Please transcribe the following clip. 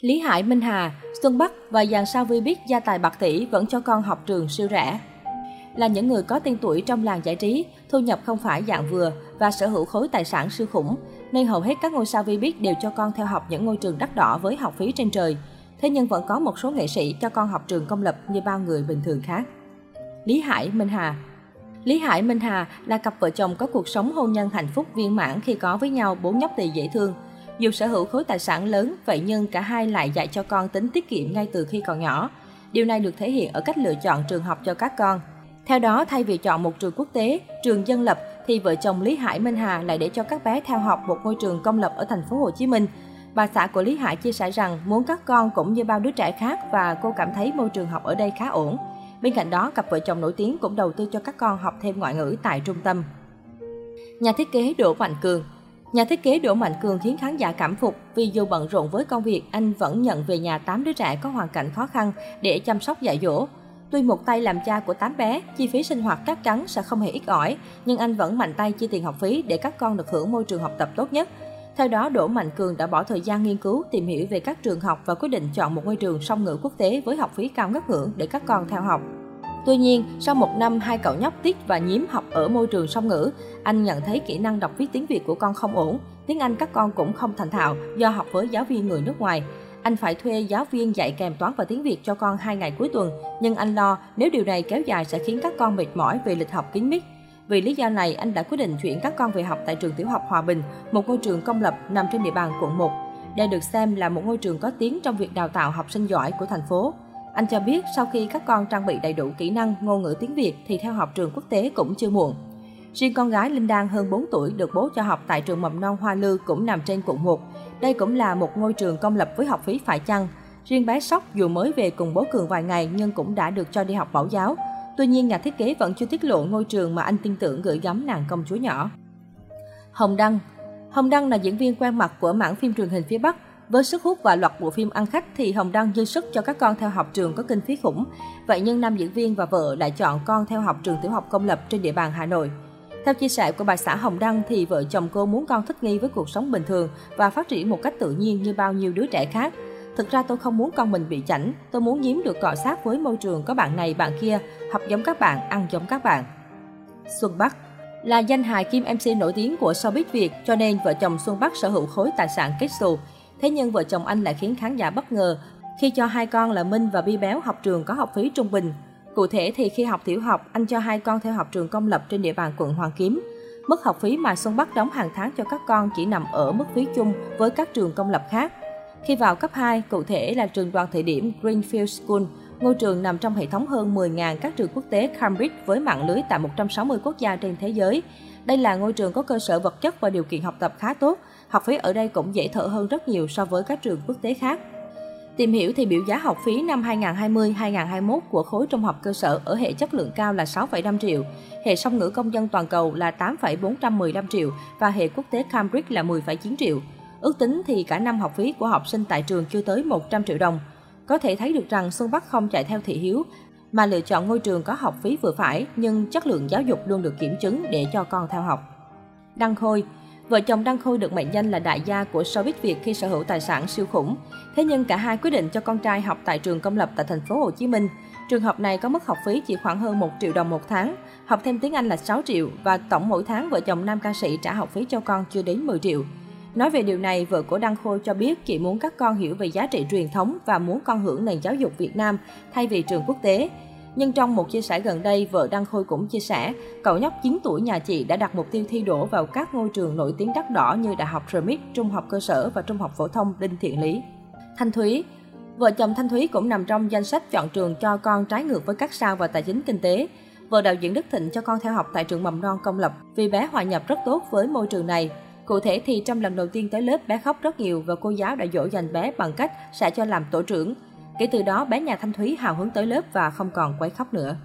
Lý Hải Minh Hà, Xuân Bắc và dàn sao vi biết gia tài bạc tỷ vẫn cho con học trường siêu rẻ. Là những người có tên tuổi trong làng giải trí, thu nhập không phải dạng vừa và sở hữu khối tài sản siêu khủng, nên hầu hết các ngôi sao vi biết đều cho con theo học những ngôi trường đắt đỏ với học phí trên trời. Thế nhưng vẫn có một số nghệ sĩ cho con học trường công lập như bao người bình thường khác. Lý Hải Minh Hà Lý Hải Minh Hà là cặp vợ chồng có cuộc sống hôn nhân hạnh phúc viên mãn khi có với nhau bốn nhóc tỳ dễ thương. Dù sở hữu khối tài sản lớn, vậy nhưng cả hai lại dạy cho con tính tiết kiệm ngay từ khi còn nhỏ. Điều này được thể hiện ở cách lựa chọn trường học cho các con. Theo đó, thay vì chọn một trường quốc tế, trường dân lập, thì vợ chồng Lý Hải Minh Hà lại để cho các bé theo học một ngôi trường công lập ở thành phố Hồ Chí Minh. Bà xã của Lý Hải chia sẻ rằng muốn các con cũng như bao đứa trẻ khác và cô cảm thấy môi trường học ở đây khá ổn. Bên cạnh đó, cặp vợ chồng nổi tiếng cũng đầu tư cho các con học thêm ngoại ngữ tại trung tâm. Nhà thiết kế Đỗ Mạnh Cường Nhà thiết kế Đỗ Mạnh Cường khiến khán giả cảm phục vì dù bận rộn với công việc, anh vẫn nhận về nhà 8 đứa trẻ có hoàn cảnh khó khăn để chăm sóc dạy dỗ. Tuy một tay làm cha của 8 bé, chi phí sinh hoạt chắc chắn sẽ không hề ít ỏi, nhưng anh vẫn mạnh tay chi tiền học phí để các con được hưởng môi trường học tập tốt nhất. Theo đó, Đỗ Mạnh Cường đã bỏ thời gian nghiên cứu, tìm hiểu về các trường học và quyết định chọn một ngôi trường song ngữ quốc tế với học phí cao ngất ngưỡng để các con theo học. Tuy nhiên, sau một năm hai cậu nhóc Tiết và Nhiếm học ở môi trường song ngữ, anh nhận thấy kỹ năng đọc viết tiếng Việt của con không ổn. Tiếng Anh các con cũng không thành thạo do học với giáo viên người nước ngoài. Anh phải thuê giáo viên dạy kèm toán và tiếng Việt cho con hai ngày cuối tuần, nhưng anh lo nếu điều này kéo dài sẽ khiến các con mệt mỏi về lịch học kín mít. Vì lý do này, anh đã quyết định chuyển các con về học tại trường tiểu học Hòa Bình, một ngôi trường công lập nằm trên địa bàn quận 1. Đây được xem là một ngôi trường có tiếng trong việc đào tạo học sinh giỏi của thành phố. Anh cho biết sau khi các con trang bị đầy đủ kỹ năng ngôn ngữ tiếng Việt thì theo học trường quốc tế cũng chưa muộn. Riêng con gái Linh Đan hơn 4 tuổi được bố cho học tại trường mầm non Hoa Lư cũng nằm trên quận 1. Đây cũng là một ngôi trường công lập với học phí phải chăng. Riêng bé Sóc dù mới về cùng bố Cường vài ngày nhưng cũng đã được cho đi học mẫu giáo. Tuy nhiên, nhà thiết kế vẫn chưa tiết lộ ngôi trường mà anh tin tưởng gửi gắm nàng công chúa nhỏ. Hồng Đăng Hồng Đăng là diễn viên quen mặt của mảng phim truyền hình phía Bắc. Với sức hút và loạt bộ phim ăn khách thì Hồng Đăng dư sức cho các con theo học trường có kinh phí khủng. Vậy nhưng nam diễn viên và vợ lại chọn con theo học trường tiểu học công lập trên địa bàn Hà Nội. Theo chia sẻ của bà xã Hồng Đăng thì vợ chồng cô muốn con thích nghi với cuộc sống bình thường và phát triển một cách tự nhiên như bao nhiêu đứa trẻ khác. Thực ra tôi không muốn con mình bị chảnh, tôi muốn nhiếm được cọ sát với môi trường có bạn này bạn kia, học giống các bạn, ăn giống các bạn. Xuân Bắc là danh hài kim MC nổi tiếng của showbiz Việt, cho nên vợ chồng Xuân Bắc sở hữu khối tài sản kết xù. Thế nhưng vợ chồng anh lại khiến khán giả bất ngờ khi cho hai con là Minh và Bi Béo học trường có học phí trung bình. Cụ thể thì khi học tiểu học, anh cho hai con theo học trường công lập trên địa bàn quận Hoàng Kiếm. Mức học phí mà Xuân Bắc đóng hàng tháng cho các con chỉ nằm ở mức phí chung với các trường công lập khác. Khi vào cấp 2, cụ thể là trường đoàn thị điểm Greenfield School, ngôi trường nằm trong hệ thống hơn 10.000 các trường quốc tế Cambridge với mạng lưới tại 160 quốc gia trên thế giới. Đây là ngôi trường có cơ sở vật chất và điều kiện học tập khá tốt. Học phí ở đây cũng dễ thở hơn rất nhiều so với các trường quốc tế khác. Tìm hiểu thì biểu giá học phí năm 2020-2021 của khối trung học cơ sở ở hệ chất lượng cao là 6,5 triệu, hệ song ngữ công dân toàn cầu là 8,415 triệu và hệ quốc tế Cambridge là 10,9 triệu. Ước tính thì cả năm học phí của học sinh tại trường chưa tới 100 triệu đồng. Có thể thấy được rằng Xuân Bắc không chạy theo thị hiếu, mà lựa chọn ngôi trường có học phí vừa phải nhưng chất lượng giáo dục luôn được kiểm chứng để cho con theo học. Đăng Khôi Vợ chồng Đăng Khôi được mệnh danh là đại gia của showbiz Việt khi sở hữu tài sản siêu khủng. Thế nhưng cả hai quyết định cho con trai học tại trường công lập tại thành phố Hồ Chí Minh. Trường học này có mức học phí chỉ khoảng hơn 1 triệu đồng một tháng, học thêm tiếng Anh là 6 triệu và tổng mỗi tháng vợ chồng nam ca sĩ trả học phí cho con chưa đến 10 triệu. Nói về điều này, vợ của Đăng Khôi cho biết chị muốn các con hiểu về giá trị truyền thống và muốn con hưởng nền giáo dục Việt Nam thay vì trường quốc tế. Nhưng trong một chia sẻ gần đây, vợ Đăng Khôi cũng chia sẻ, cậu nhóc 9 tuổi nhà chị đã đặt mục tiêu thi đỗ vào các ngôi trường nổi tiếng đắt đỏ như Đại học Remit, Trung học cơ sở và Trung học phổ thông Đinh Thiện Lý. Thanh Thúy Vợ chồng Thanh Thúy cũng nằm trong danh sách chọn trường cho con trái ngược với các sao và tài chính kinh tế. Vợ đạo diễn Đức Thịnh cho con theo học tại trường mầm non công lập vì bé hòa nhập rất tốt với môi trường này. Cụ thể thì trong lần đầu tiên tới lớp, bé khóc rất nhiều và cô giáo đã dỗ dành bé bằng cách sẽ cho làm tổ trưởng. Kể từ đó, bé nhà Thanh Thúy hào hứng tới lớp và không còn quấy khóc nữa.